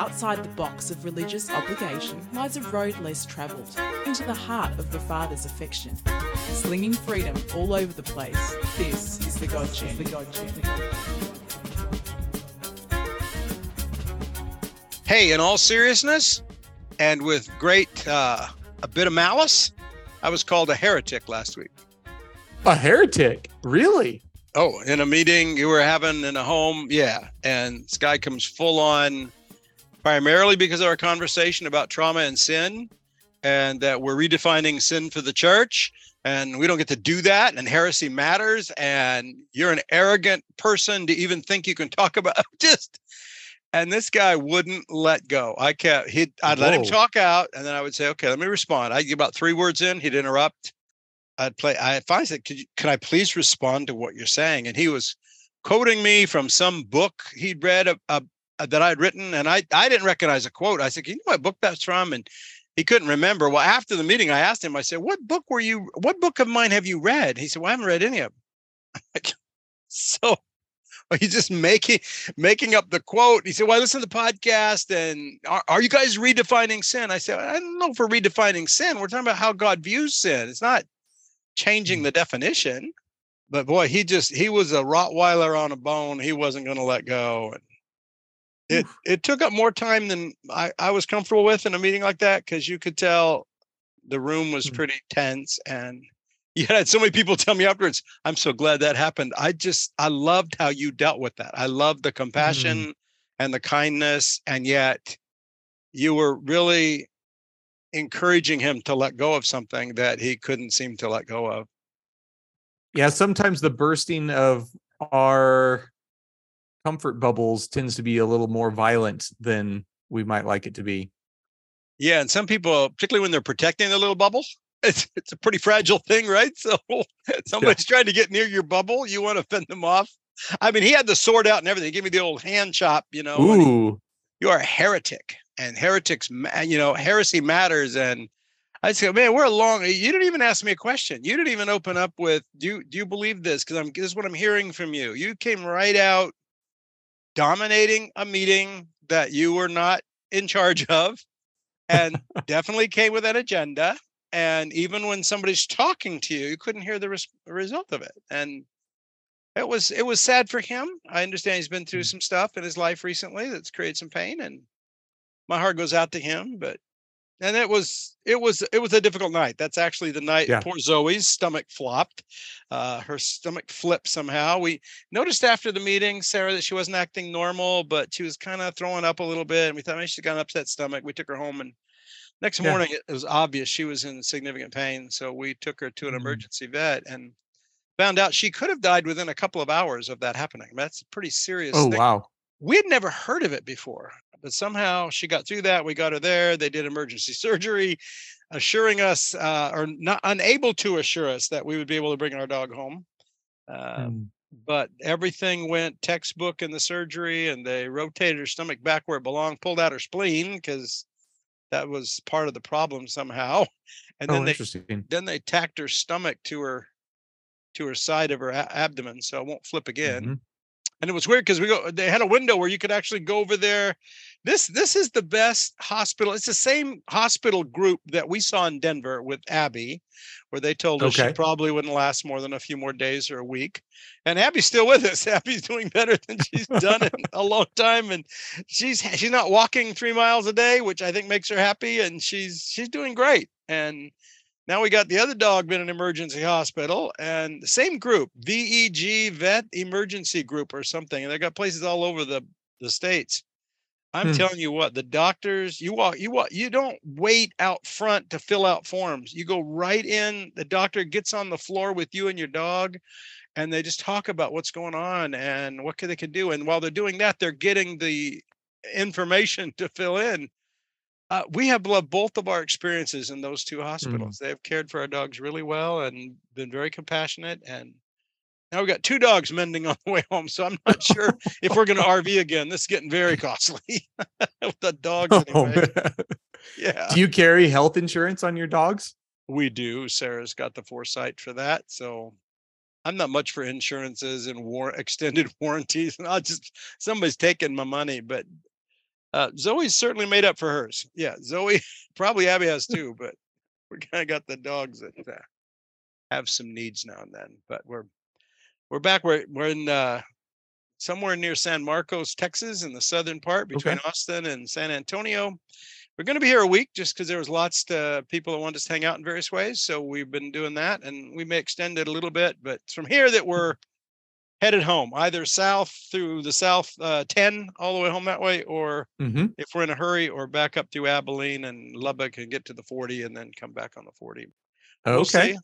Outside the box of religious obligation lies a road less travelled, into the heart of the Father's affection. Slinging freedom all over the place, this is the God Journey. The God Journey. The God Journey. Hey, in all seriousness, and with great uh, a bit of malice, I was called a heretic last week. A heretic? Really? Oh, in a meeting you were having in a home, yeah. And this guy comes full on, primarily because of our conversation about trauma and sin, and that we're redefining sin for the church, and we don't get to do that, and heresy matters, and you're an arrogant person to even think you can talk about just. And this guy wouldn't let go. I kept he I'd let him talk out, and then I would say, "Okay, let me respond." I'd get about three words in. He'd interrupt. I'd play. I finally said, "Could you, can I please respond to what you're saying?" And he was quoting me from some book he'd read a, a, Uh, that I'd written, and I I didn't recognize a quote. I said, "Can you know what book that's from?" And he couldn't remember. Well, after the meeting, I asked him. I said, "What book were you? What book of mine have you read?" He said, "Well, I haven't read any of them." so he's just making making up the quote. He said, "Well, I listen to the podcast, and are, are you guys redefining sin?" I said, "I don't know if we're redefining sin. We're talking about how God views sin. It's not changing mm. the definition." But boy, he just he was a Rottweiler on a bone. He wasn't going to let go. And it it took up more time than I, I was comfortable with in a meeting like that because you could tell the room was Hmm. pretty tense and you had so many people tell me afterwards, I'm so glad that happened. I just I loved how you dealt with that. I loved the compassion and the kindness, and yet you were really encouraging him to let go of something that he couldn't seem to let go of. Yeah, sometimes the bursting of our comfort bubbles tends to be a little more violent than we might like it to be. Yeah, and some people, particularly when they're protecting their little bubble, it's it's a pretty fragile thing, right? So somebody's trying to get near your bubble, you want to fend them off. I mean, he had the sword out and everything. He gave me the old hand chop, you know. and he- Ooh, you are a heretic, and heretics, you know, heresy matters. And I say, man, we're a long. You didn't even ask me a question. You didn't even open up with, do you do you believe this? Because I'm this is what I'm hearing from you. You came right out dominating a meeting that you were not in charge of, and definitely came with an agenda. And even when somebody's talking to you, you couldn't hear the res- result of it. And it was it was sad for him. I understand he's been through Mm. some stuff in his life recently that's created some pain, and my heart goes out to him. But and it was it was it was a difficult night. That's actually the night Yeah. poor Zoe's stomach flopped. Uh, her stomach flipped somehow. We noticed after the meeting, Sarah, that she wasn't acting normal, but she was kind of throwing up a little bit. And we thought maybe she's got an upset stomach. We took her home and next morning it it was obvious she was in significant pain. So we took her to an Mm. emergency vet and found out she could have died within a couple of hours of that happening. That's a pretty serious oh thing wow. we had never heard of it before but somehow she got through that we got her there they did emergency surgery assuring us uh, or not unable to assure us that we would be able to bring our dog home uh, Mm. but everything went textbook in the surgery and they rotated her stomach back where it belonged pulled out her spleen because that was part of the problem somehow and Oh, then they then they tacked her stomach to her to her side of her a- abdomen so it won't flip again Mhm. And it was weird because we go they had a window where you could actually go over there. This this is the best hospital it's the same hospital group that we saw in denver with abby where they told us she probably wouldn't last more than a few more days or a week. And abby's still with us. Abby's doing better than she's done in a long time and she's she's not walking three miles a day which i think makes her happy and she's she's doing great. And now we got the other dog in an emergency hospital and the same group, VEG Vet Emergency Group or something. And they got places all over the, the states. I'm Hmm. telling you what, the doctors, you walk, you walk, you don't wait out front to fill out forms. You go right in, the doctor gets on the floor with you and your dog, and they just talk about what's going on and what they can do. And while they're doing that, they're getting the information to fill in. Uh, we have loved both of our experiences in those two hospitals. They have cared for our dogs really well and been very compassionate. And now we've got two dogs mending on the way home. So I'm not sure if we're going to RV again. This is getting very costly with the dogs. Oh, Anyway. man. Yeah, Do you carry health insurance on your dogs? we do. Sarah's got the foresight for that. So I'm not much for insurances and war extended warranties. And I'll just somebody's taking my money, but Uh, Zoe's certainly made up for hers. Yeah, Zoe, probably Abby has too, but we kind of got the dogs that uh, have some needs now and then. But we're we're back. We're we're in uh, somewhere near San Marcos, Texas, in the southern part between Okay. Austin and San Antonio. We're going to be here a week just because there was lots of people that wanted us to hang out in various ways. So we've been doing that, and we may extend it a little bit. But from here that we're headed home, either south through the South uh, 10 all the way home that way, or hmm if we're in a hurry, or back up through Abilene and Lubbock and get to the 40 and then come back on the 40. We'll Okay. see.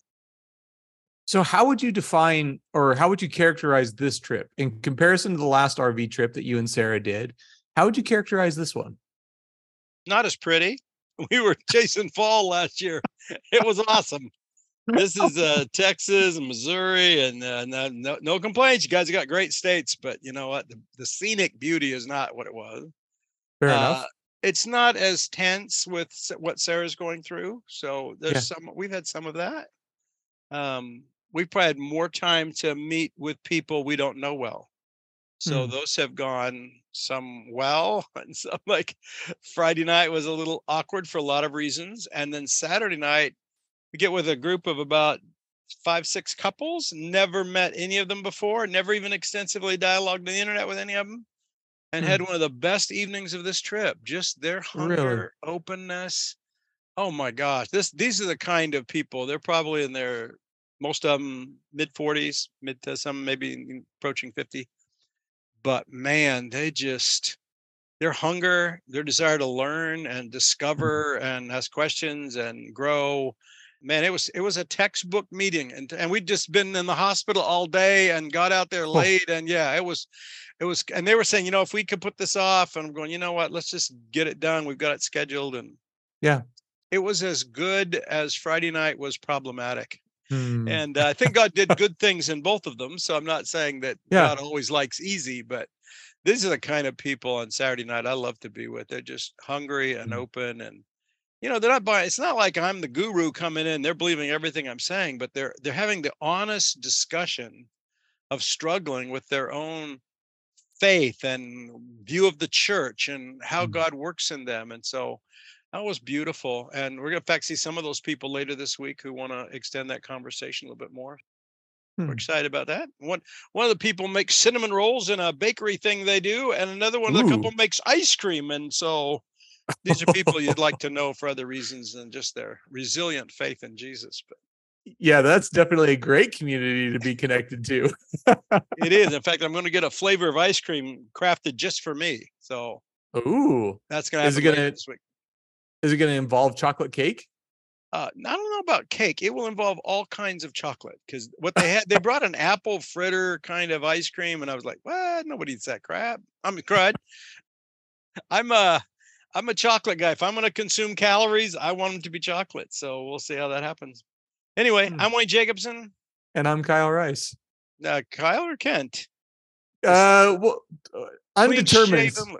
So, how would you define or how would you characterize this trip in comparison to the last RV trip that you and Sarah did? How would you characterize this one? Not as pretty. We were chasing fall last year. It was awesome. This is uh, Texas and Missouri, and uh, no, no, complaints. You guys have got great states, but you know what? The, the scenic beauty is not what it was. Fair Uh, enough. It's not as tense with what Sarah's going through. So there's Yeah. some, we've had some of that. Um, we've probably had more time to meet with people we don't know well. So Hmm. those have gone some well, and some like Friday night was a little awkward for a lot of reasons. And then Saturday night, get with a group of about five, six couples, never met any of them before, never even extensively dialogued on the internet with any of them, and Hmm. had one of the best evenings of this trip. Just their Really? hunger, openness. Oh my gosh, this these are the kind of people. They're probably in their most of them mid 40s, mid to some maybe approaching 50. But man, they just their hunger, their desire to learn and discover and ask questions and grow. Man, it was it was a textbook meeting, and and we'd just been in the hospital all day and got out there late, and yeah, it was, it was, and they were saying, you know, if we could put this off, and I'm going, you know what, let's just get it done. We've got it scheduled, and Yeah. it was as good as Friday night was problematic. Hmm. And uh, I think God did good things in both of them. So I'm not saying that Yeah. God always likes easy, but these are the kind of people on Saturday night I love to be with. They're just hungry and Mhm. open and you know, they're not buying it's not like I'm the guru coming in, they're believing everything I'm saying, but they're they're having the honest discussion of struggling with their own faith and view of the church and how Mhm. God works in them. And so that was beautiful. And we're going to, in fact, see some of those people later this week who want to extend that conversation a little bit more. Hmm. We're excited about that. One one of the people makes cinnamon rolls in a bakery thing they do, and another one of the couple makes ice cream. And so these are people you'd like to know for other reasons than just their resilient faith in Jesus. But yeah, that's definitely a great community to be connected to. it is. In fact, I'm going to get a flavor of ice cream crafted just for me. So Ooh, that's going to Is it this week. is it going to involve chocolate cake? Uh, I don't know about cake. It will involve all kinds of chocolate because what they had, they brought an apple fritter kind of ice cream, and I was like, "What? Nobody eats that crap." I'm crud. I'm a, I'm a chocolate guy. If I'm going to consume calories, I want them to be chocolate. So we'll see how that happens. Anyway, Hmm. I'm Wayne Jacobson. And I'm Kyle Rice. Uh, Kyle or Kent? Uh, well, uh, undetermined. Clean-shaven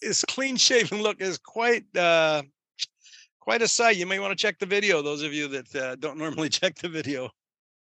His clean shaven look is quite uh, quite a sight. You may want to check the video. Those of you that uh, don't normally check the video.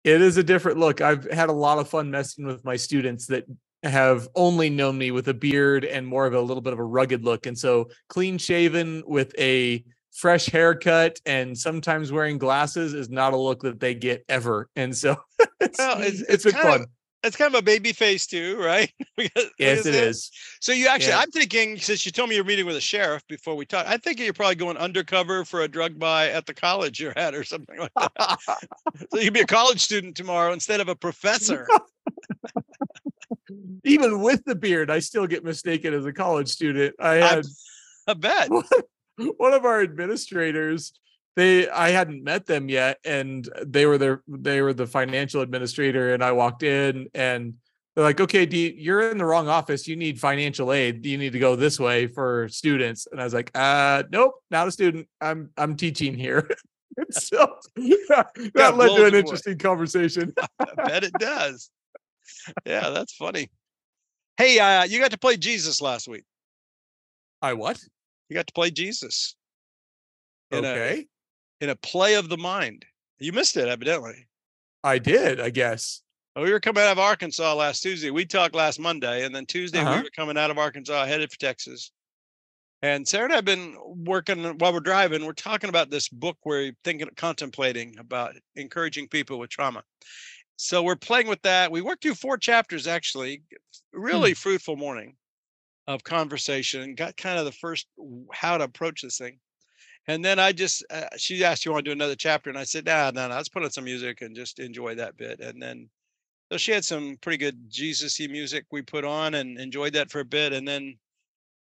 It is a different look. I've had a lot of fun messing with my students that have only known me with a beard and more of a little bit of a rugged look. And so clean shaven with a fresh haircut and sometimes wearing glasses is not a look that they get ever. And so it's, Well, it's- it's it's been kind of- fun. It's kind of a baby face too, right? Uh, yes, because it is. So you actually, Yeah. I'm thinking, since you told me you're meeting with a sheriff before we talk, I think you're probably going undercover for a drug buy at the college you're at or something like that. so you can be a college student tomorrow instead of a professor. Even with the beard, I still get mistaken as a college student. I I- had I bet. one of our administrators they i hadn't met them yet and they were their they were the financial administrator and i walked in and they're like okay you, you're in the wrong office you need financial aid you need to go this way for students and i was like uh nope not a student i'm i'm teaching here so that led to an interesting conversation I bet it does. Yeah, that's funny. Hey, uh, you got to play Jesus last week. i what You got to play Jesus in a okay in a play of the mind. You missed it, evidently. i did i guess we were coming out of Arkansas last Tuesday. We talked last Monday, and then Tuesday Uh-huh. we were coming out of Arkansas, headed for Texas. And Sarah and I have been working while we're driving. We're talking about this book we're thinking, contemplating about encouraging people with trauma. So we're playing with that. We worked through four chapters actually, really Hmm. fruitful morning of conversation and got kind of the first how to approach this thing. And then I just, uh, she asked, you want to do another chapter? And I said, nah, no, no, let's put on some music and just enjoy that bit. And then, so she had some pretty good Jesus-y music we put on and enjoyed that for a bit. And then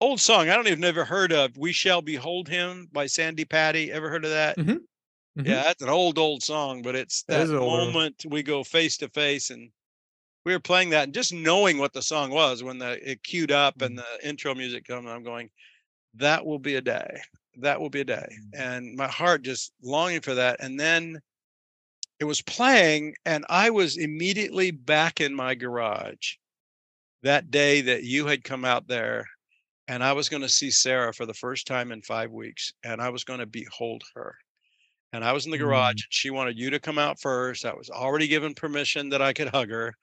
old song, I don't even ever heard of We Shall Behold Him by Sandi Patty. Ever heard of that? Mhm. Mhm. Yeah, that's an old, old song, but it's That that is an old one. moment we go face to face and we were playing that and just knowing what the song was when the it queued up and Mm-hmm. the intro music comes, I'm going, that will be a day. That will be a day. Mm-hmm. And my heart just longing for that. And then it was playing, and I was immediately back in my garage that day that you had come out there. And I was going to see Sarah for the first time in five weeks, and I was going to behold her. And I was in the garage, Mm. and she wanted you to come out first. I was already given permission that I could hug her.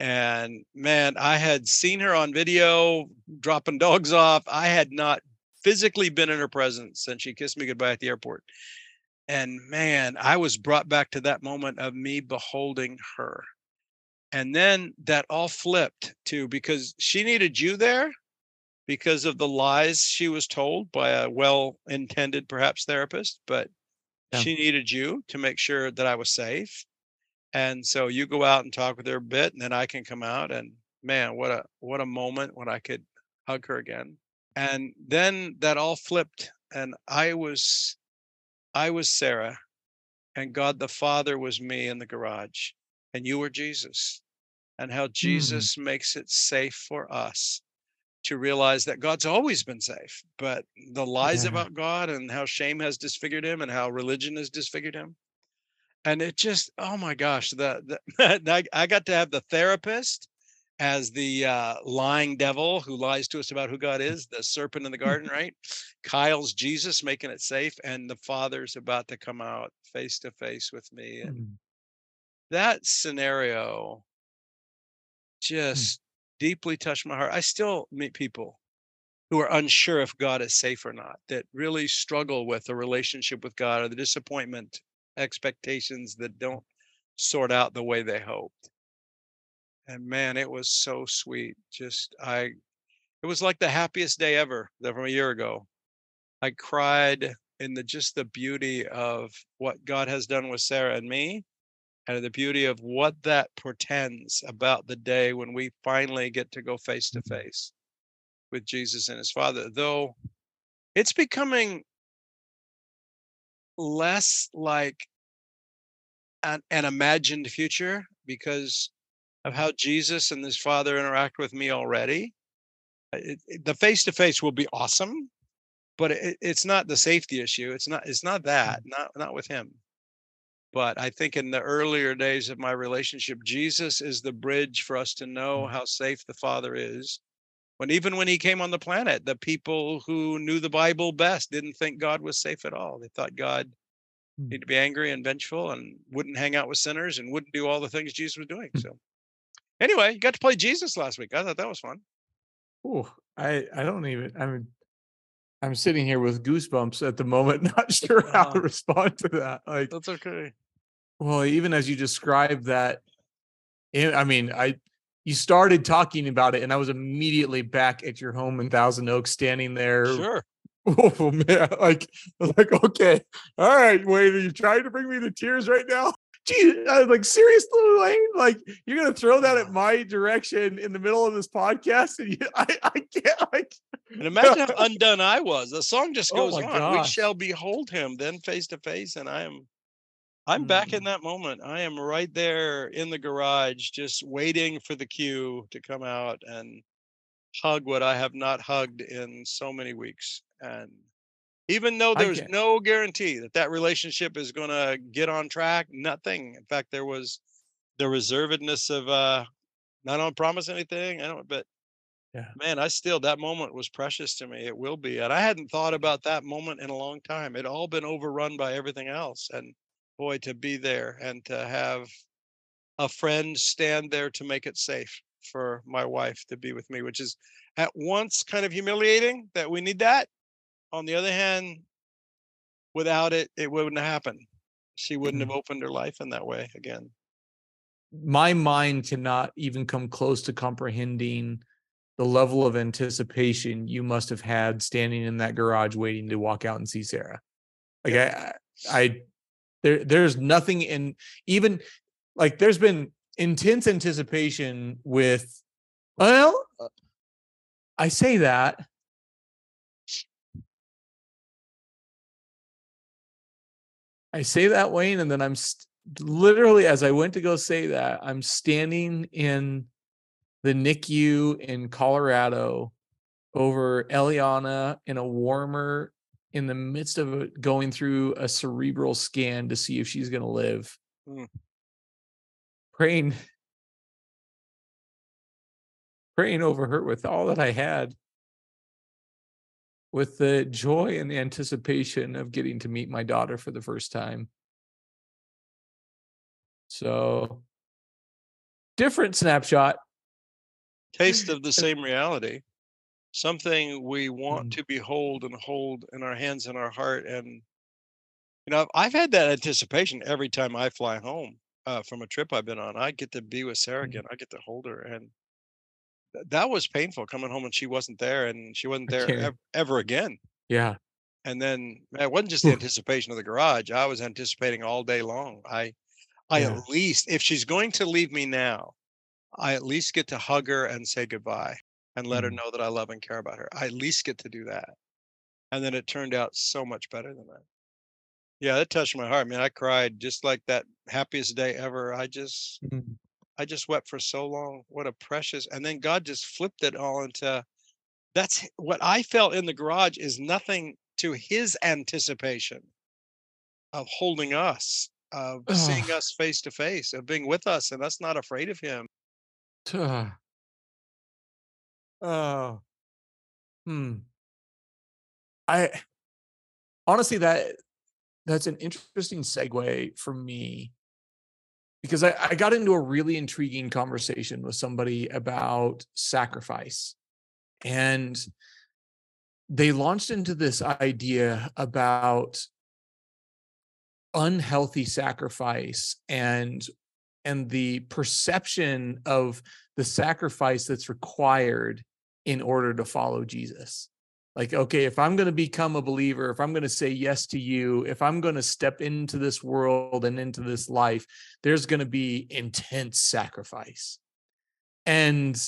And man, I had seen her on video dropping dogs off. I had not physically been in her presence since she kissed me goodbye at the airport. And man, I was brought back to that moment of me beholding her. And then that all flipped to because she needed you there because of the lies she was told by a well intended, perhaps, therapist. But Yeah. she needed you to make sure that I was safe. And so you go out and talk with her a bit, and then I can come out. And man, what a what a moment when I could hug her again. And then that all flipped, and I was I was Sarah, and God the Father was me in the garage, and you were Jesus, and how hmm. Jesus makes it safe for us to realize that God's always been safe, but the lies Yeah. about God and how shame has disfigured him and how religion has disfigured him. And it just, oh my gosh, the, the I, got to have the therapist as the uh, lying devil who lies to us about who God is, the serpent in the garden, right? Kyle's Jesus making it safe, and the Father's about to come out face to face with me. And Mm. that scenario just deeply touched my heart. I still meet people who are unsure if God is safe or not, that really struggle with a relationship with God or the disappointment, expectations that don't sort out the way they hoped. And man, it was so sweet. Just, I, it was like the happiest day ever from a year ago. I cried in the just the beauty of what God has done with Sarah and me and the beauty of what that portends about the day when we finally get to go face to Mhm. face with Jesus and his Father. Though it's becoming less like an, an imagined future because of how Jesus and his Father interact with me already. It, it- the face to face will be awesome, but it, it's not the safety issue. It's not. It's not that. Not not with him. But I think in the earlier days of my relationship, Jesus is the bridge for us to know Mm. how safe the Father is. When even when he came on the planet, the people who knew the Bible best didn't think God was safe at all. They thought God Mm. needed to be angry and vengeful and wouldn't hang out with sinners and wouldn't do all the things Jesus was doing. Mm. So anyway, you got to play Jesus last week. I thought that was fun. Ooh, I I don't even. I mean, I'm sitting here with goosebumps at the moment, not sure how to respond to that. Like, That's okay. well, even as you described that, eh, I mean, I you started talking about it, and I was immediately back at your home in Thousand Oaks, standing there. Sure. Oh man, like, like, okay, all right, wait, are you trying to bring me to tears right now? Gee, I was like, seriously, Wayne, like, you're gonna throw that at my direction in the middle of this podcast, and you, I, I can't, like, And imagine how undone I was. The song just Oh goes my on. We shall behold him then face to face. And I am I'm back in Mm. that moment. I am right there in the garage, just waiting for the cue to come out and hug what I have not hugged in so many weeks. And even though there's no guarantee that that relationship is going to get on track, nothing. In fact, there was the reservedness of uh not on promise anything. I don't, but Yeah. man, I still that moment was precious to me. It will be, and I hadn't thought about that moment in a long time. It all been overrun by everything else, and boy, to be there and to have a friend stand there to make it safe for my wife to be with me, which is at once kind of humiliating that we need that, on the other hand, without it, it wouldn't happen. She wouldn't have mm-hmm. opened her life in that way again. my mind cannot even come close to comprehending the level of anticipation you must have had standing in that garage waiting to walk out and see Sarah. Like I, I, there, there's nothing in even like there's been intense anticipation with, well, I say that. I say that, Wayne, and then I'm st- literally as I went to go say that, I'm standing in the NICU in Colorado over Eliana in a warmer in the midst of going through a cerebral scan to see if she's going to live. Mm. Praying praying over her with all that I had with the joy and the anticipation of getting to meet my daughter for the first time. So different snapshot. Taste of the same reality. Something we want Mm. to behold and hold in our hands and our heart. And, you know, I've had that anticipation every time I fly home uh, from a trip I've been on. I get to be with Sarah Mm. again. I get to hold her. And that was painful coming home and she wasn't there and she wasn't there can't- ev- ever again. Yeah. And then it wasn't just the anticipation of the garage. I was anticipating all day long. I, I Yeah. at least, if she's going to leave me now, I at least get to hug her and say goodbye and let her Mhm. know that I love and care about her. I at least get to do that. And then it turned out so much better than that. Yeah, that touched my heart, man. I cried just like that happiest day ever. I just, Mhm. I just wept for so long. What a precious, and then God just flipped it all into that's what I felt in the garage is nothing to his anticipation of holding us, of seeing us face to face, of being with us and us not afraid of him. Tuh. Oh. Hmm. I honestly that that's an interesting segue for me because I, I got into a really intriguing conversation with somebody about sacrifice. And they launched into this idea about unhealthy sacrifice and and the perception of the sacrifice that's required in order to follow Jesus. Like, okay, if I'm going to become a believer, if I'm going to say yes to you, if I'm going to step into this world and into this life, there's going to be intense sacrifice. And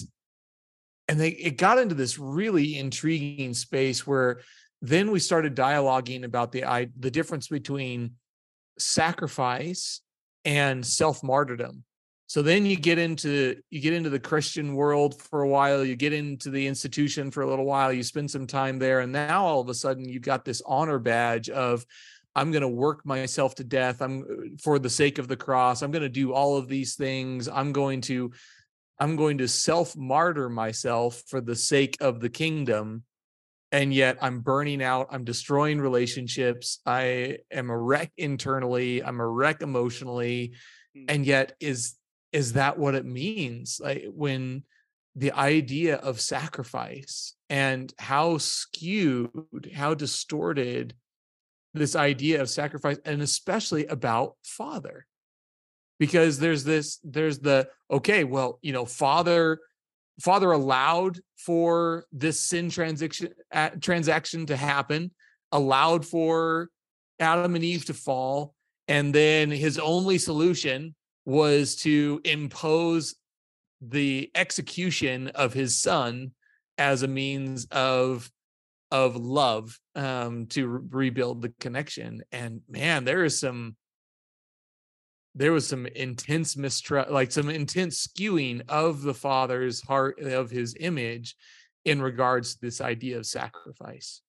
and they it got into this really intriguing space where then we started dialoguing about the i the difference between sacrifice and self martyrdom so then you get into you get into the christian world for a while you get into the institution for a little while you spend some time there and now all of a sudden you've got this honor badge of i'm going to work myself to death i'm for the sake of the cross i'm going to do all of these things i'm going to i'm going to self martyr myself for the sake of the kingdom and yet I'm burning out. I'm destroying relationships. I am a wreck internally. I'm a wreck emotionally. Mm. And yet, is is that what it means? Like when the idea of sacrifice and how skewed, how distorted this idea of sacrifice, and especially about father. Because there's this, there's the okay, well, you know, father father allowed for this sin transaction uh, transaction to happen allowed for adam and eve to fall and then his only solution was to impose the execution of his son as a means of of love um to re- rebuild the connection and man there is some there was some intense mistrust, like some intense skewing of the father's heart of his image in regards to this idea of sacrifice.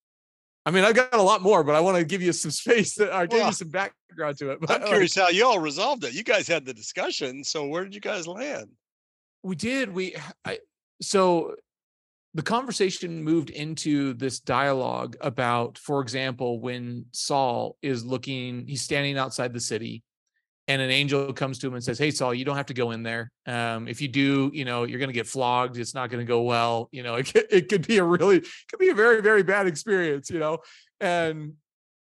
I mean, I've got a lot more, but I want to give you some space. That I give Well, you some background to it. But I'm like, curious how you all resolved it. You guys had the discussion. So where did you guys land? we did. We I, so the conversation moved into this dialogue about, for example, when Saul is looking, he's standing outside the city and an angel comes to him and says, "Hey Saul, you don't have to go in there. Um, if you do, you know, you're going to get flogged. It's not going to go well. You know, it could, it could be a really could be a very very bad experience. You know." And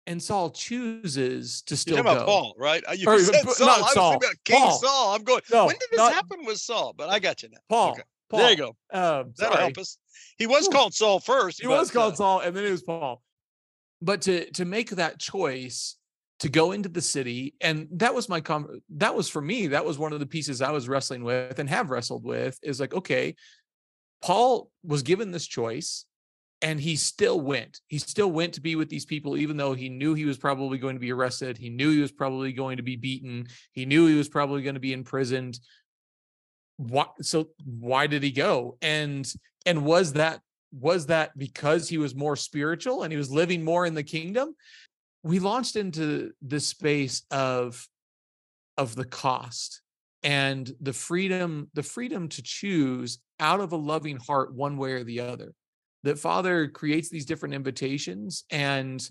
and Saul chooses to still You're go. talking about Paul, right? Uh, You Or, said Saul. not I was Saul, thinking about King Paul. Saul. I'm going. No, when did this not- happen with Saul? But I got you now. Paul. Okay. Paul. There you go. Um, That'll sorry. help us. He was Whew. called Saul first. He but, was called uh, Saul, and then it was Paul. But to to make that choice to go into the city, and that was my com- that was for me. That was one of the pieces I was wrestling with and have wrestled with. Is like, okay, Paul was given this choice, and he still went. He still went to be with these people, even though he knew he was probably going to be arrested. He knew he was probably going to be beaten. He knew he was probably going to be imprisoned. What? So why did he go? And and was that was that because he was more spiritual and he was living more in the kingdom we launched into this space of of the cost and the freedom the freedom to choose out of a loving heart one way or the other. That father creates these different invitations and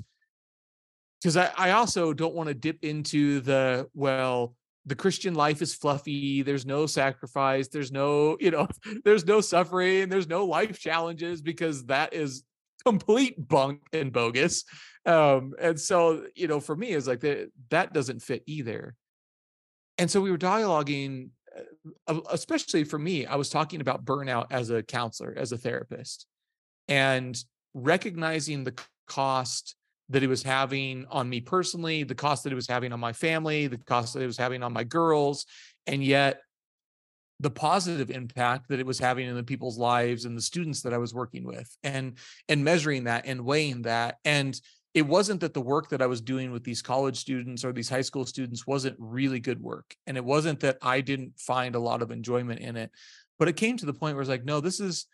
because I, I also don't want to dip into the well the christian life is fluffy there's no sacrifice there's no you know there's no suffering there's no life challenges because that is complete bunk and bogus um and so you know for me it's like that that doesn't fit either. And so we were dialoguing uh, especially for me i was talking about burnout as a counselor as a therapist and recognizing the cost that it was having on me personally, the cost that it was having on my family, the cost that it was having on my girls, and yet the positive impact that it was having in the people's lives and the students that I was working with and and measuring that and weighing that and it wasn't that the work that I was doing with these college students or these high school students wasn't really good work and it wasn't that I didn't find a lot of enjoyment in it but it came to the point where it's like no this is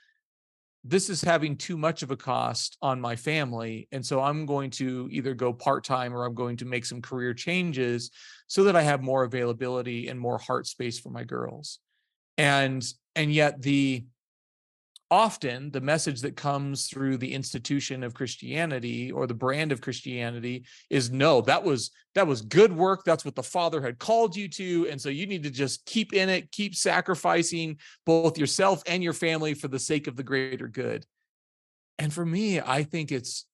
this is having too much of a cost on my family. And so I'm going to either go part time or I'm going to make some career changes so that I have more availability and more heart space for my girls. And and yet the often the message that comes through the institution of Christianity or the brand of Christianity is no that was that was good work. That's what the father had called you to. And so you need to just keep in it keep sacrificing both yourself and your family for the sake of the greater good. And for me I think it's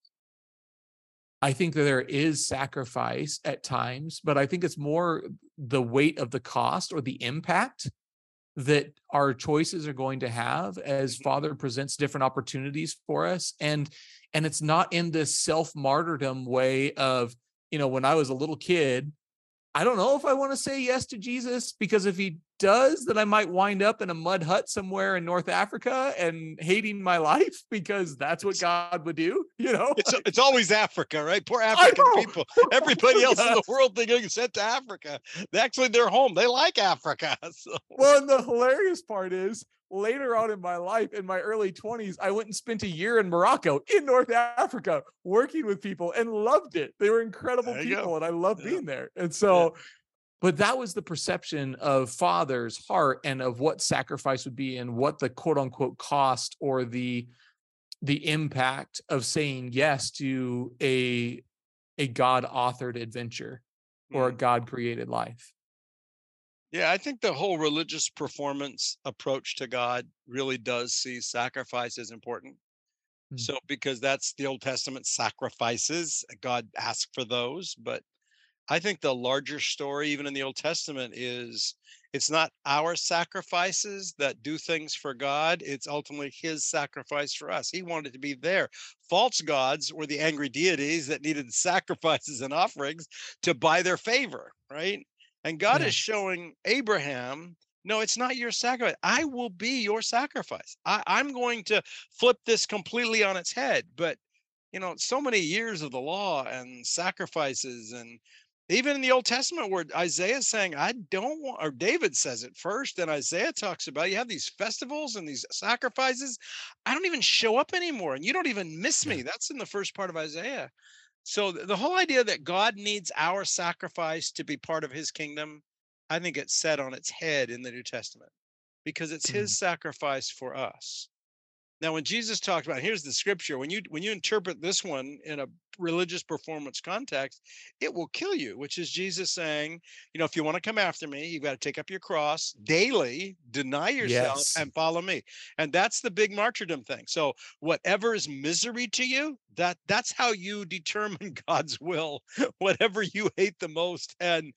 I think that there is sacrifice at times but I think it's more the weight of the cost or the impact that our choices are going to have as mm-hmm. father presents different opportunities for us and and it's not in this self martyrdom way of you know when i was a little kid i don't know if i want to say yes to jesus because if he does then i might wind up in a mud hut somewhere in north africa and hating my life because that's what god would do you know It's, it's always Africa, right? Poor African people. Everybody else in the world they get sent to Africa. They actually they're home. They like Africa. So Well, and the hilarious part is later on in my life, in my early 20s, I went and spent a year in Morocco in North Africa working with people and loved it. They were incredible you go. people and I loved Yeah. being there. And so, but that was the perception of father's heart and of what sacrifice would be and what the quote unquote cost or the the impact of saying yes to a a God authored adventure or a Mm. God created life. Yeah, I think the whole religious performance approach to God really does see sacrifice as important. Mm. So, because that's the Old Testament sacrifices, God asked for those. But I think the larger story, even in the Old Testament, is it's not our sacrifices that do things for God, it's ultimately His sacrifice for us. He wanted to be there. False gods were the angry deities that needed sacrifices and offerings to buy their favor, right? And God Yeah. is showing Abraham, no, it's not your sacrifice. I will be your sacrifice. I, I'm going to flip this completely on its head. But, you know, so many years of the law and sacrifices, and even in the Old Testament, where Isaiah's saying, I don't want, or David says it first, and Isaiah talks about you have these festivals and these sacrifices. I don't even show up anymore, and you don't even miss me. That's in the first part of Isaiah. So the whole idea that God needs our sacrifice to be part of his kingdom, I think it's set on its head in the New Testament because it's his mm. sacrifice for us. Now, when Jesus talked about here's the scripture, when you when you interpret this one in a religious performance context, it will kill you, which is Jesus saying, you know, if you want to come after me, you've got to take up your cross daily, deny yourself, Yes. and follow me. And that's the big martyrdom thing. So whatever is misery to you, that that's how you determine God's will, whatever you hate the most. And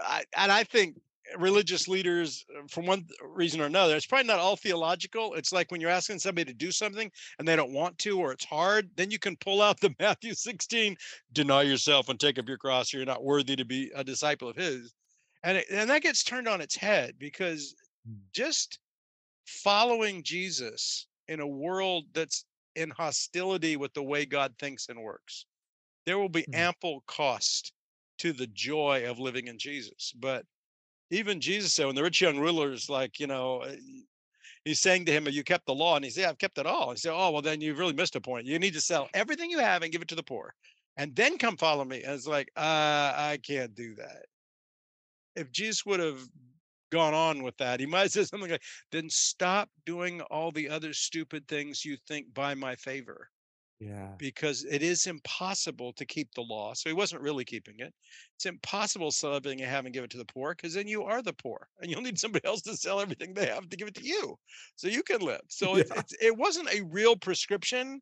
I and I think religious leaders uh, for one reason or another it's probably not all theological it's like when you're asking somebody to do something and they don't want to or it's hard then you can pull out the matthew 16 deny yourself and take up your cross or you're not worthy to be a disciple of his and it, and that gets turned on its head because Mm. just following jesus in a world that's in hostility with the way god thinks and works there will be Mm. ample cost to the joy of living in jesus but even Jesus said when the rich young ruler is like, you know, uh, he's saying to him, you kept the law? And he said, yeah, I've kept it all. He said, Oh, well, then you've really missed a point. You need to sell everything you have and give it to the poor. And then come follow me. And it's like, uh, I can't do that. If Jesus would have gone on with that, he might have said something like, then stop doing all the other stupid things you think by my favor Yeah. because it is impossible to keep the law. So he wasn't really keeping it. It's impossible to sell everything you have and give it to the poor because then you are the poor and you'll need somebody else to sell everything they have to give it to you so you can live. So Yeah. it's, it wasn't a real prescription.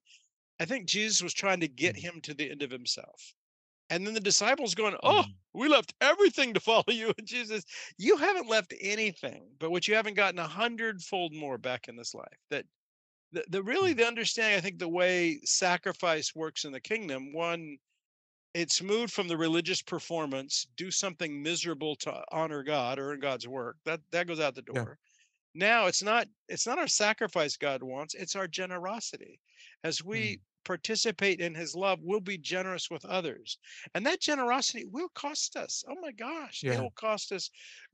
I think Jesus was trying to get Mm. him to the end of himself. And then the disciples going, Oh, Mm. we left everything to follow you. And Jesus, you haven't left anything, but what you haven't gotten a hundredfold more back in this life. That the, the really Mm. the understanding, I think, the way sacrifice works in the kingdom, one, it's moved from the religious performance, do something miserable to honor God or in God's work. That that goes out the Yeah. door. Now it's not it's not our sacrifice God wants, it's our generosity. As we Mm. participate in his love, we'll be generous with others. And that generosity will cost us. Oh my gosh, Yeah. it'll cost us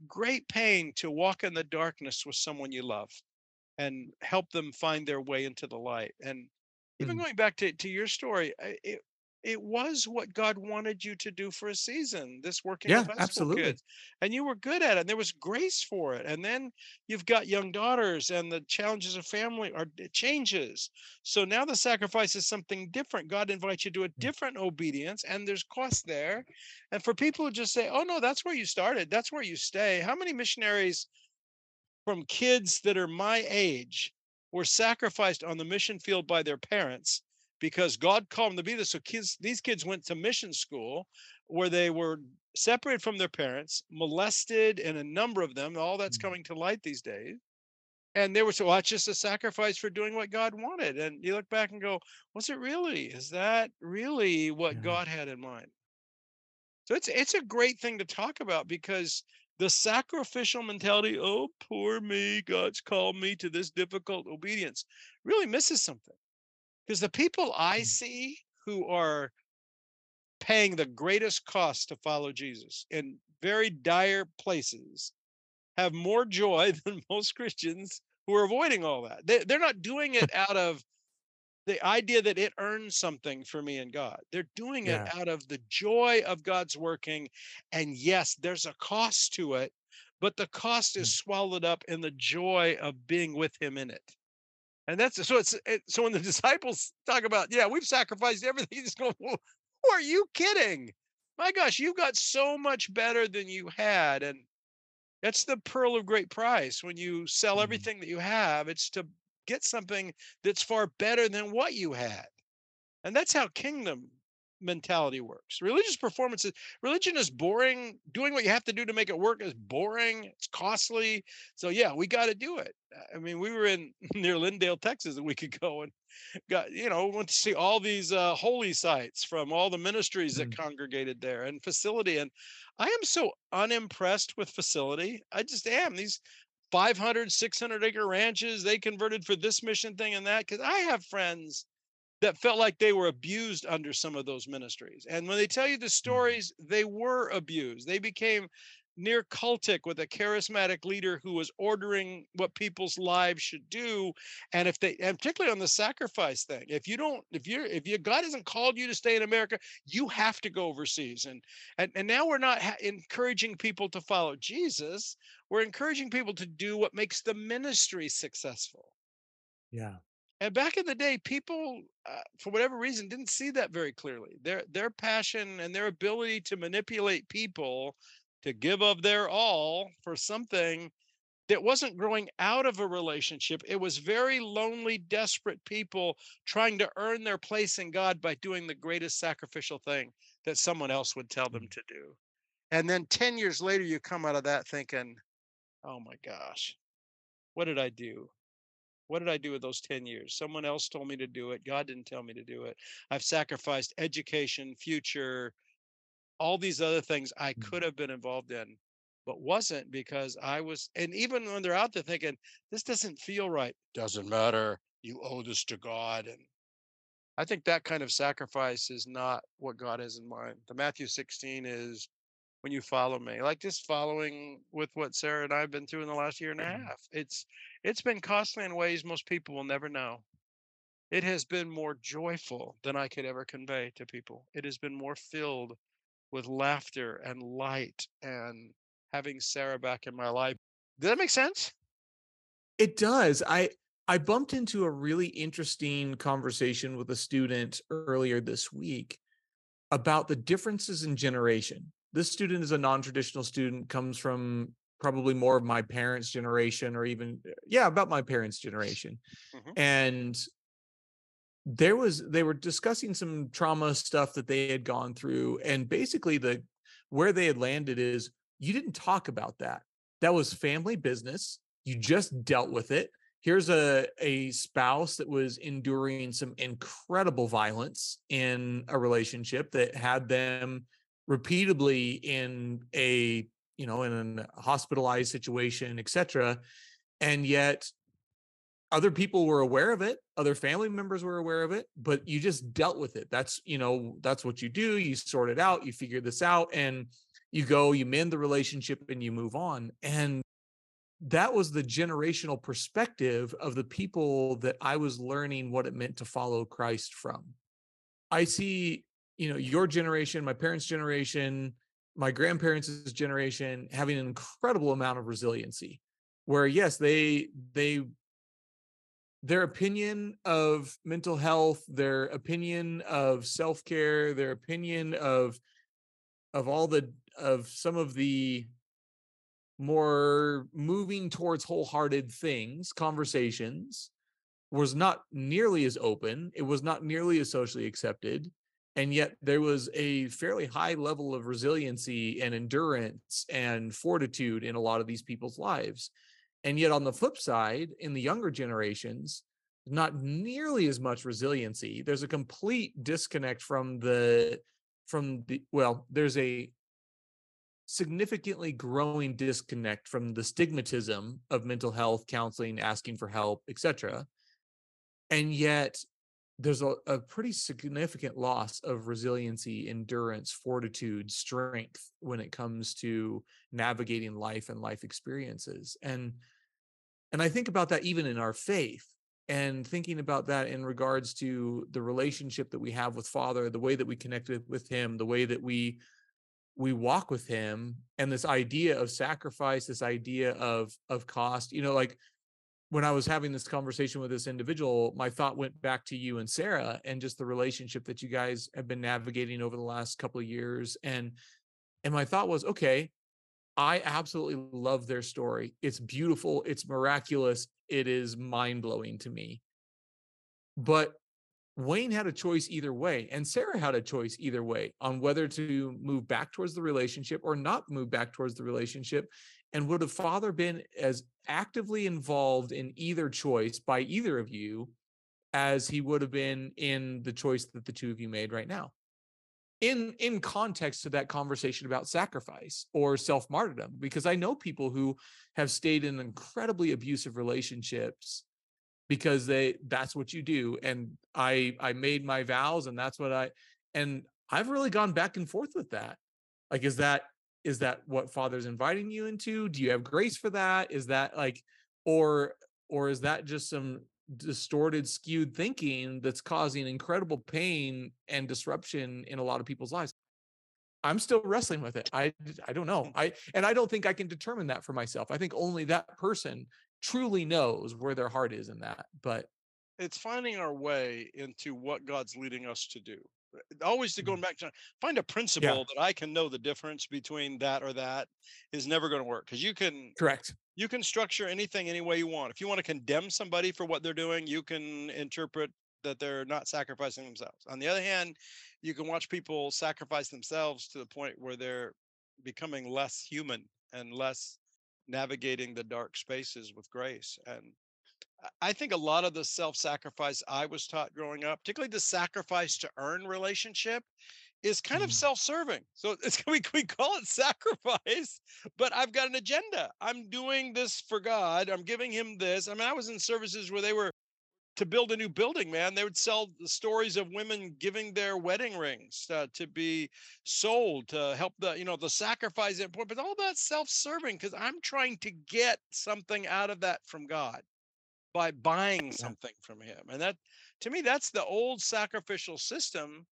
great pain to walk in the darkness with someone you love and help them find their way into the light. And even Mm. going back to, to your story, it it was what God wanted you to do for a season. This working Yeah, absolutely. kids, and you were good at it. And there was grace for it. And then you've got young daughters, and the challenges of family are changes. So now the sacrifice is something different. God invites you to a Mm. different obedience, and there's cost there. And for people who just say, "Oh no, that's where you started. That's where you stay." How many missionaries from kids that are my age were sacrificed on the mission field by their parents because God called them to be this. So kids, these kids went to mission school where they were separated from their parents, molested, and a number of them, all that's Mm. coming to light these days. And they were so well, that's just a sacrifice for doing what God wanted. And you look back and go, was it really? Is that really what Yeah. God had in mind? So it's it's a great thing to talk about because the sacrificial mentality, oh poor me, God's called me to this difficult obedience, really misses something. Because the people I Mm. see who are paying the greatest cost to follow Jesus in very dire places have more joy than most Christians who are avoiding all that. They, they're not doing it out of the idea that it earns something for me and God. They're doing Yeah. it out of the joy of God's working. And yes, there's a cost to it, but the cost is swallowed up in the joy of being with Him in it. And that's so it's it, so when the disciples talk about, yeah, we've sacrificed everything, you just go, "Who are you kidding? My gosh, you've got so much better than you had. And that's the pearl of great price. When you sell Mhm. everything that you have, it's to get something that's far better than what you had. And that's how kingdom mentality works. Religious performance is religion is boring. Doing what you have to do to make it work is boring. It's costly. So yeah, we got to do it. I mean, we were in near Lindale, Texas a week ago and got, you know, went to see all these uh, holy sites from all the ministries that Mm. congregated there and facility. And I am so unimpressed with facility. I just am. These 500, 600 acre ranches, they converted for this mission thing and that. Cause I have friends that felt like they were abused under some of those ministries. And when they tell you the mm-hmm. stories, they were abused. They became near cultic with a charismatic leader who was ordering what people's lives should do. And if they, and particularly on the sacrifice thing, if you don't, if you're, if you, God hasn't called you to stay in America, you have to go overseas. And, and, and now we're not ha- encouraging people to follow Jesus. We're encouraging people to do what makes the ministry successful. Yeah. And back in the day, people, uh, for whatever reason, didn't see that very clearly. Their their passion and their ability to manipulate people to give of their all for something that wasn't growing out of a relationship. It was very lonely, desperate people trying to earn their place in God by doing the greatest sacrificial thing that someone else would tell them mm. to do. And then 10 years later, you come out of that thinking, oh my gosh, what did I do? What did I do with those 10 years? Someone else told me to do it. God didn't tell me to do it. I've sacrificed education, future, all these other things I could have been involved in but wasn't because I was, and even when they're out there thinking, this doesn't feel right, doesn't matter. You owe this to God. And I think that kind of sacrifice is not what God has in mind. The Matthew 16 is when you follow me, like just following with what Sarah and I have been through in the last year and a mm-hmm. half. It's it's been costly in ways most people will never know. It has been more joyful than I could ever convey to people. It has been more filled with laughter and light and having Sarah back in my life. Does that make sense? It does. I I bumped into a really interesting conversation with a student earlier this week about the differences in generation. This student is a non-traditional student, comes from probably more of my parents' generation, or even yeah, about my parents' generation. Mm-hmm. And there was they were discussing some trauma stuff that they had gone through, and basically the where they had landed is you didn't talk about that. That was family business. You just dealt with it. Here's a, a spouse that was enduring some incredible violence in a relationship that had them repeatedly in a you know in a hospitalized situation etc and yet other people were aware of it other family members were aware of it but you just dealt with it that's you know that's what you do you sort it out you figure this out and you go, you mend the relationship, and you move on. And that was the generational perspective of the people that I was learning what it meant to follow Christ from. I see, you know, your generation, my parents' generation, my grandparents' generation having an incredible amount of resiliency where yes they they their opinion of mental health their opinion of self-care their opinion of of all the of some of the more moving towards wholehearted things conversations was not nearly as open it was not nearly as socially accepted and yet there was a fairly high level of resiliency and endurance and fortitude in a lot of these people's lives and yet on the flip side in the younger generations not nearly as much resiliency. There's a complete disconnect from the from the well there's a significantly growing disconnect from the stigmatism of mental health counseling asking for help etc and yet there's a, a pretty significant loss of resiliency endurance fortitude strength when it comes to navigating life and life experiences and and i think about that even in our faith and thinking about that in regards to the relationship that we have with father the way that we connected with him the way that we we walk with him and this idea of sacrifice this idea of of cost you know like when i was having this conversation with this individual my thought went back to you and sarah and just the relationship that you guys have been navigating over the last couple of years and and my thought was okay I absolutely love their story. It's beautiful, it's miraculous, it is mind blowing to me. But Wayne had a choice either way, and Sarah had a choice either way on whether to move back towards the relationship or not move back towards the relationship. And would a father been as actively involved in either choice by either of you as he would have been in the choice that the two of you made right now? in in context to that conversation about sacrifice or self martyrdom because i know people who have stayed in incredibly abusive relationships because they that's what you do and i i made my vows and that's what i and i've really gone back and forth with that like is that is that what father's inviting you into do you have grace for that is that like or or is that just some distorted, skewed thinking that's causing incredible pain and disruption in a lot of people's lives. I'm still wrestling with it. I I don't know. I and I don't think I can determine that for myself. I think only that person truly knows where their heart is in that. But it's finding our way into what God's leading us to do. Always to going mm. back to find a principle that I can know the difference between that or that is never going to work because you can Correct. you can structure anything any way you want. If you want to condemn somebody for what they're doing, you can interpret that they're not sacrificing themselves. On the other hand, you can watch people sacrifice themselves to the point where they're becoming less human and less navigating the dark spaces with grace. And I think a lot of the self-sacrifice I was taught growing up, particularly the sacrifice to earn relationship, is kind of Mhm. self-serving. So it's we we call it sacrifice, but I've got an agenda. I'm doing this for God. I'm giving him this. I mean, I was in services where they were to build a new building, man. They would sell the stories of women giving their wedding rings uh, to be sold to help the, you know, the sacrifice important, but all that self-serving because I'm trying to get something out of that from God by buying something from him. And that to me, that's the old sacrificial system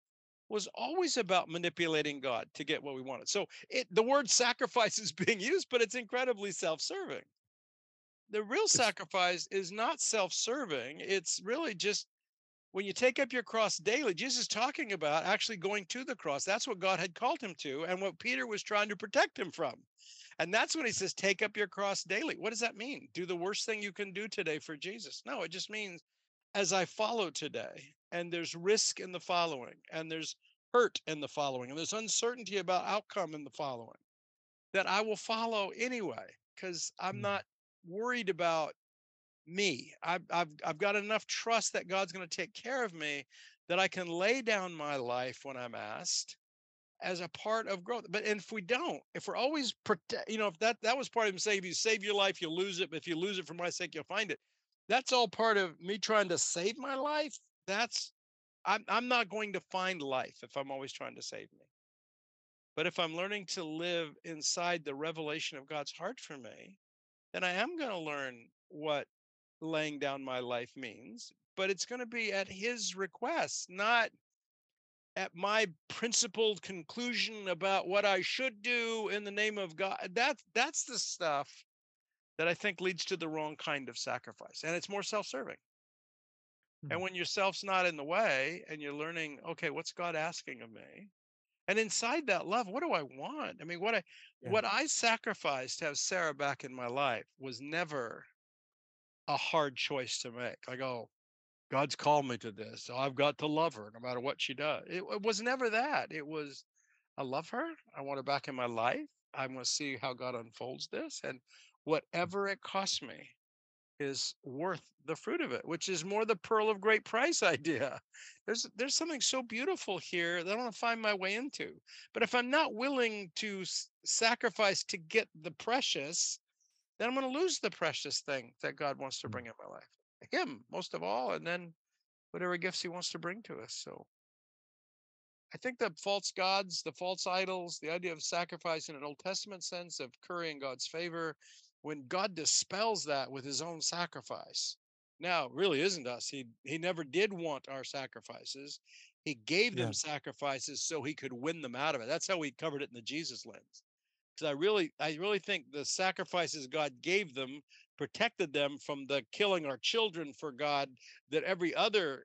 was always about manipulating God to get what we wanted. So it the word sacrifice is being used, but it's incredibly self-serving. The real sacrifice is not self-serving. It's really just when you take up your cross daily, Jesus is talking about actually going to the cross. That's what God had called him to, and what Peter was trying to protect him from. And that's when he says, Take up your cross daily. What does that mean? Do the worst thing you can do today for Jesus? No, it just means as I follow today, and there's risk in the following, and there's hurt in the following, and there's uncertainty about outcome in the following, that I will follow anyway, because I'm Mm. not worried about me. I've, I've, I've got enough trust that God's going to take care of me that I can lay down my life when I'm asked as a part of growth. But if we don't, if we're always protect, you know, if that that was part of him saying, if you save your life, you'll lose it. But if you lose it for my sake, you'll find it. That's all part of me trying to save my life. That's I'm I'm not going to find life if I'm always trying to save me. But if I'm learning to live inside the revelation of God's heart for me, then I am going to learn what laying down my life means. But it's going to be at His request, not at my principled conclusion about what I should do in the name of God. That's that's the stuff that I think leads to the wrong kind of sacrifice. And it's more self-serving. Hmm. And when yourself's not in the way and you're learning, okay, what's God asking of me? And inside that love, what do I want? I mean, what I Yeah. what I sacrificed to have Sarah back in my life was never a hard choice to make. Like, oh, God's called me to this. So I've got to love her no matter what she does. It, it was never that. It was, I love her. I want her back in my life. I want to see how God unfolds this. And mm. whatever it costs me is worth the fruit of it, which is more the pearl of great price idea. There's there's something so beautiful here that I want to find my way into. But if I'm not willing to s- sacrifice to get the precious, then I'm going to lose the precious thing that God wants to Mm. bring in my life. Him most of all, and then whatever gifts He wants to bring to us. So I think the false gods, the false idols, the idea of sacrifice in an Old Testament sense of currying God's favor, when God dispels that with His own sacrifice. Now, it really isn't us. He He never did want our sacrifices. He gave them sacrifices so He could win them out of it. That's how we covered it in the Jesus lens because I really, I really think the sacrifices God gave them protected them from the killing our children for God that every other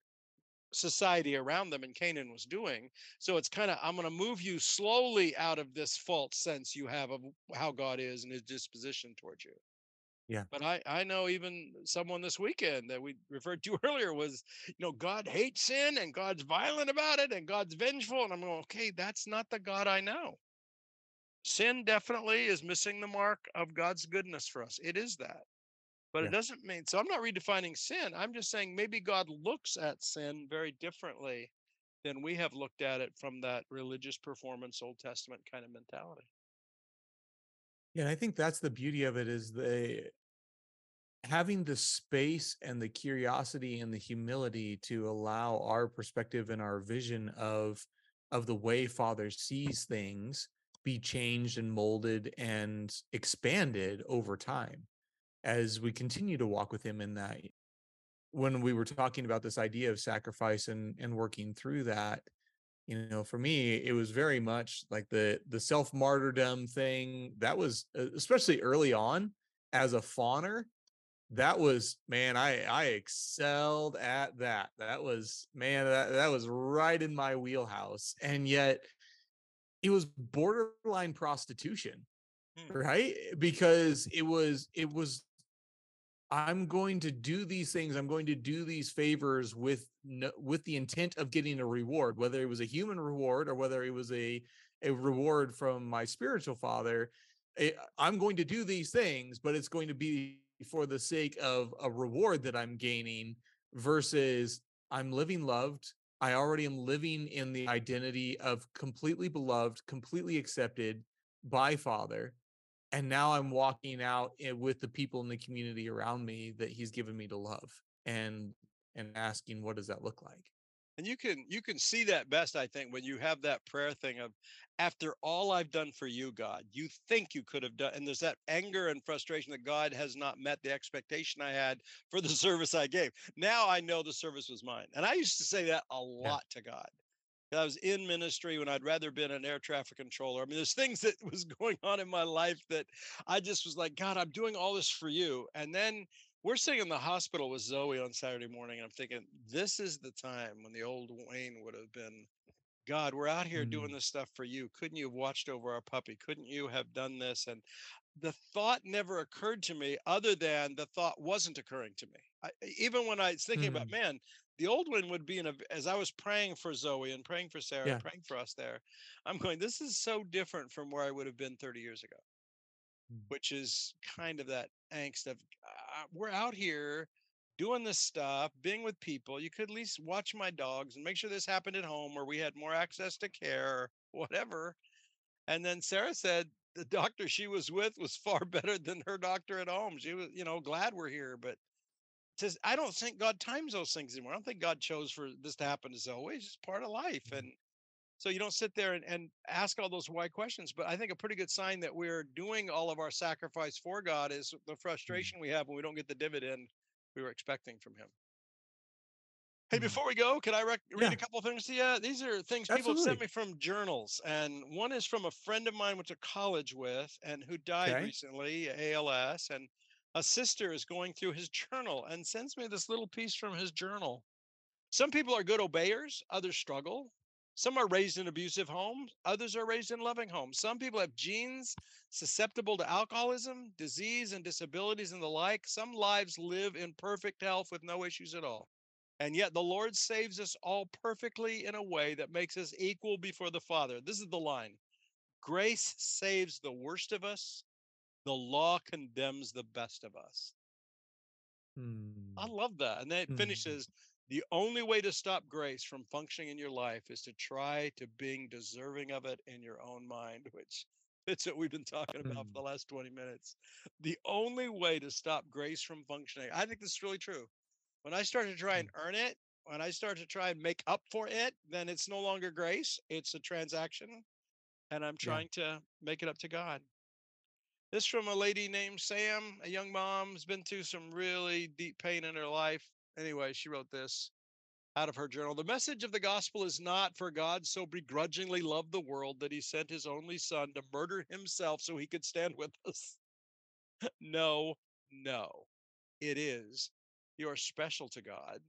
society around them in Canaan was doing. So it's kind of, I'm going to move you slowly out of this false sense you have of how God is and his disposition towards you. Yeah. But I, I know even someone this weekend that we referred to earlier was, you know, God hates sin and God's violent about it and God's vengeful. And I'm going, okay, that's not the God I know. Sin definitely is missing the mark of God's goodness for us. It is that. But Yeah. it doesn't mean so I'm not redefining sin. I'm just saying maybe God looks at sin very differently than we have looked at it from that religious performance Old Testament kind of mentality. Yeah, and I think that's the beauty of it is the having the space and the curiosity and the humility to allow our perspective and our vision of of the way father sees things be changed and molded and expanded over time as we continue to walk with him in that when we were talking about this idea of sacrifice and and working through that you know for me it was very much like the the self martyrdom thing that was especially early on as a fawner that was man i i excelled at that. That was man that, that was right in my wheelhouse and yet it was borderline prostitution Hmm. right because it was it was i'm going to do these things i'm going to do these favors with no, with the intent of getting a reward whether it was a human reward or whether it was a a reward from my spiritual father eh, i'm going to do these things but it's going to be for the sake of a reward that i'm gaining versus i'm living loved i already am living in the identity of completely beloved completely accepted by father and now i'm walking out with the people in the community around me that he's given me to love and and asking what does that look like And you can you can see that best, I think, when you have that prayer thing of after all I've done for you, God, you think you could have done, and there's that anger and frustration that God has not met the expectation I had for the service I gave. Now I know the service was mine. And I used to say that a lot to God. I was in ministry when I'd rather been an air traffic controller. I mean, there's things that was going on in my life that I just was like, God, I'm doing all this for you. And then we're sitting in the hospital with Zoe on Saturday morning, and I'm thinking, this is the time when the old Wayne would have been, God, we're out here doing Mm. this stuff for you. Couldn't you have watched over our puppy? Couldn't you have done this? And the thought never occurred to me other than the thought wasn't occurring to me. I, even when I was thinking about, Mm. man, the old one would be in a, as I was praying for Zoe and praying for Sarah, Yeah. and praying for us there, I'm going, this is so different from where I would have been 30 years ago Mm. which is kind of that angst of uh, we're out here doing this stuff, being with people. You could at least watch my dogs and make sure this happened at home where we had more access to care, or whatever. And then Sarah said the doctor she was with was far better than her doctor at home. She was, you know, glad we're here, but just I don't think God times those things anymore. I don't think God chose for this to happen to Zoe. It's just part of life. Mhm. And so you don't sit there and, and ask all those why questions. But I think a pretty good sign that we're doing all of our sacrifice for God is the frustration we have when we don't get the dividend we were expecting from Him. Hey, Mm. before we go, can I rec- read Yeah. a couple of things to you? These are things people have sent me from journals, and one is from a friend of mine went to college with and who died Okay. recently, ALS, and a sister is going through his journal and sends me this little piece from his journal. Some people are good obeyers, others struggle. Some are raised in abusive homes, others are raised in loving homes. Some people have genes susceptible to alcoholism, disease, and disabilities and the like. Some lives live in perfect health with no issues at all. And yet the Lord saves us all perfectly in a way that makes us equal before the Father. This is the line Grace saves the worst of us, the law condemns the best of us. I Mm. love that. And then it Mm. finishes the only way to stop grace from functioning in your life is to try to being deserving of it in your own mind, which it's what we've been talking about for the Mm. last 20 minutes. The only way to stop grace from functioning, I think this is really true. When I start to try and Mm. earn it, when I start to try and make up for it, then it's no longer grace, it's a transaction. And I'm Yeah. trying to make it up to God. This from a lady named Sam, a young mom who's been through some really deep pain in her life. Anyway, she wrote this out of her journal. The message of the gospel is not for God so begrudgingly loved the world that he sent his only son to murder himself so he could stand with us. no, no, it is. You are special to God.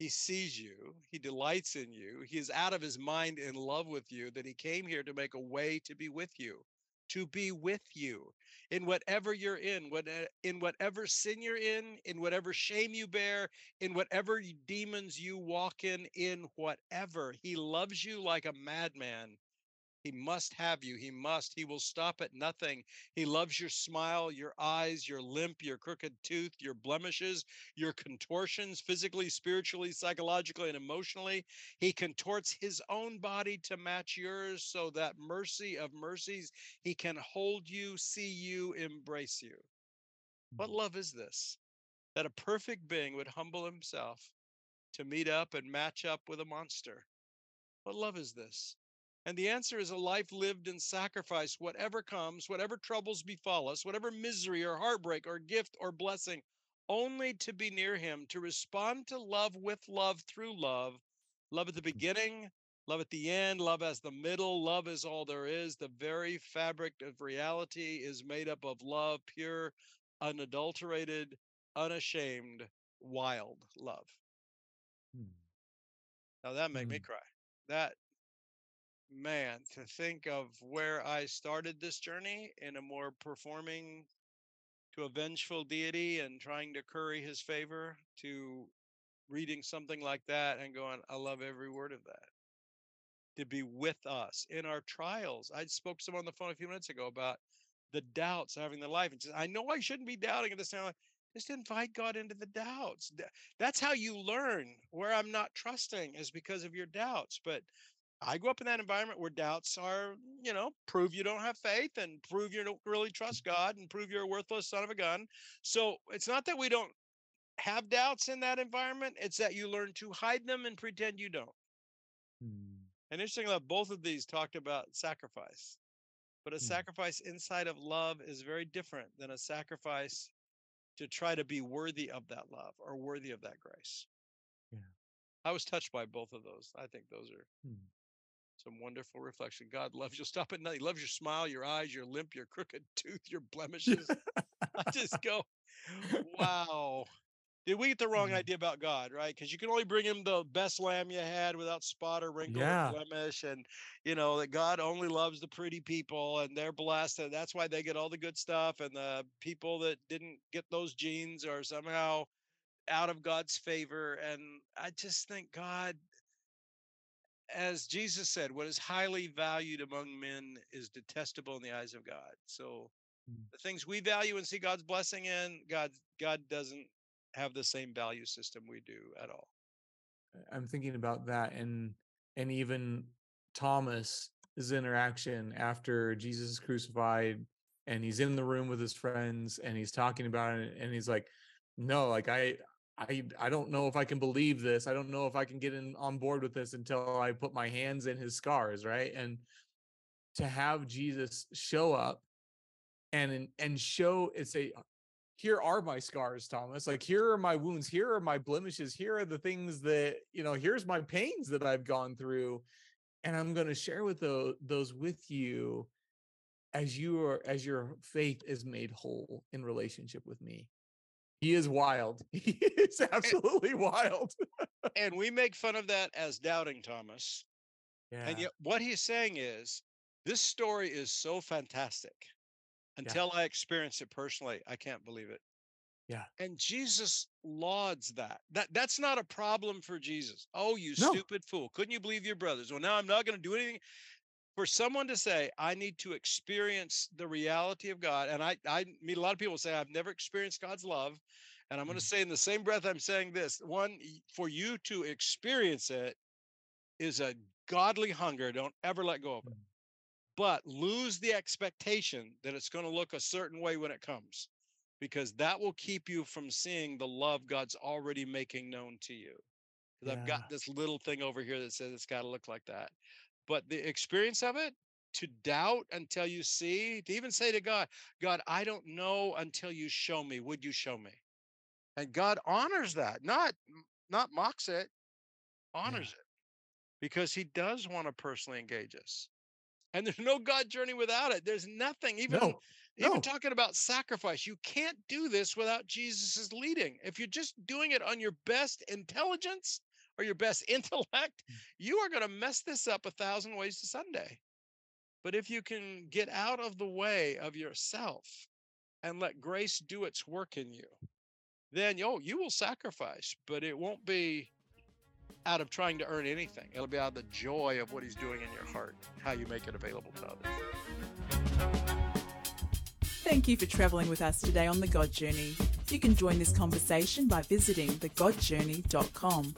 He sees you. He delights in you. He is out of his mind in love with you that he came here to make a way to be with you, to be with you in whatever you're in, uh, in whatever sin you're in, in whatever shame you bear, in whatever demons you walk in, in whatever. He loves you like a madman. He must have you. He must. He will stop at nothing. He loves your smile, your eyes, your limp, your crooked tooth, your blemishes, your contortions, physically, spiritually, psychologically, and emotionally. He contorts his own body to match yours so that mercy of mercies, he can hold you, see you, embrace you. What Mm. love is this? That a perfect being would humble himself to meet up and match up with a monster. What love is this? And the answer is a life lived in sacrifice, whatever comes, whatever troubles befall us, whatever misery or heartbreak or gift or blessing, only to be near Him, to respond to love with love through love, love at the beginning, love at the end, love as the middle, love is all there is. The very fabric of reality is made up of love, pure, unadulterated, unashamed, wild love. Hmm. Now that made me Mm. cry. That man, to think of where I started this journey in a more performing to a vengeful deity and trying to curry his favor to reading something like that and going, I love every word of that. To be with us in our trials. I spoke to someone on the phone a few minutes ago about the doubts having the life. And says, I know I shouldn't be doubting at this time. Just invite God into the doubts. That's how you learn where I'm not trusting is because of your doubts. But I grew up in that environment where doubts are, you know, prove you don't have faith and prove you don't really trust God and prove you're a worthless son of a gun. So it's not that we don't have doubts in that environment, it's that you learn to hide them and pretend you don't. Hmm. And interestingly enough, both of these talked about sacrifice. But a Hmm. sacrifice inside of love is very different than a sacrifice to try to be worthy of that love or worthy of that grace. Yeah. I was touched by both of those. I think those are Hmm. Some wonderful reflection. God loves you. Stop at nothing. He loves your smile, your eyes, your limp, your crooked tooth, your blemishes. I just go, wow. Did we get the wrong Mhm. idea about God, right? Because you can only bring him the best lamb you had without spot or wrinkle Yeah. or blemish. And, you know, that God only loves the pretty people and they're blessed. And that's why they get all the good stuff. And the people that didn't get those genes are somehow out of God's favor. And I just think God, as Jesus said, what is highly valued among men is detestable in the eyes of God. So Mm. the things we value and see God's blessing in, God God doesn't have the same value system we do at all. I'm thinking about that and and even Thomas his interaction after Jesus is crucified and he's in the room with his friends and he's talking about it and he's like no like I I I don't know if I can believe this I don't know if I can get in on board with this until I put my hands in his scars right? And to have Jesus show up and and show and say here are my scars thomas. Like here are my wounds. Here are my blemishes. Here are the things that you know here's my pains that i've gone through. And i'm going to share with those, those with you as you are as your faith is made whole in relationship with me he is wild he is absolutely wild And we make fun of that as doubting Thomas. yeah And yet what he's saying is this story is so fantastic. Until I experience it personally, I can't believe it. Yeah. And Jesus lauds that. That that's not a problem for Jesus. Oh, you No. stupid fool. Couldn't you believe your brothers? Well, now I'm not going to do anything. For someone to say, I need to experience the reality of God, and I, I meet a lot of people say, I've never experienced God's love. And I'm going to Mhm. say in the same breath, I'm saying this one, for you to experience it is a godly hunger. Don't ever let go of it. Mm. But lose the expectation that it's going to look a certain way when it comes, because that will keep you from seeing the love God's already making known to you. Because I've got this little thing over here that says it's got to look like that. But the experience of it, to doubt until you see, to even say to God, God, I don't know until you show me. Would you show me? And God honors that, not not mocks it, honors it, because He does want to personally engage us. And there's no God journey without it. There's nothing. Even no even no. talking about sacrifice, you can't do this without Jesus's leading. If you're just doing it on your best intelligence or your best intellect, Mm. you are going to mess this up a thousand ways to Sunday. But if you can get out of the way of yourself and let grace do its work in you, then yo, you will sacrifice, but it won't be out of trying to earn anything. It'll be out of the joy of what he's doing in your heart, how you make it available to others. Thank you for travelling with us today on The God Journey. You can join this conversation by visiting thegodjourney.com.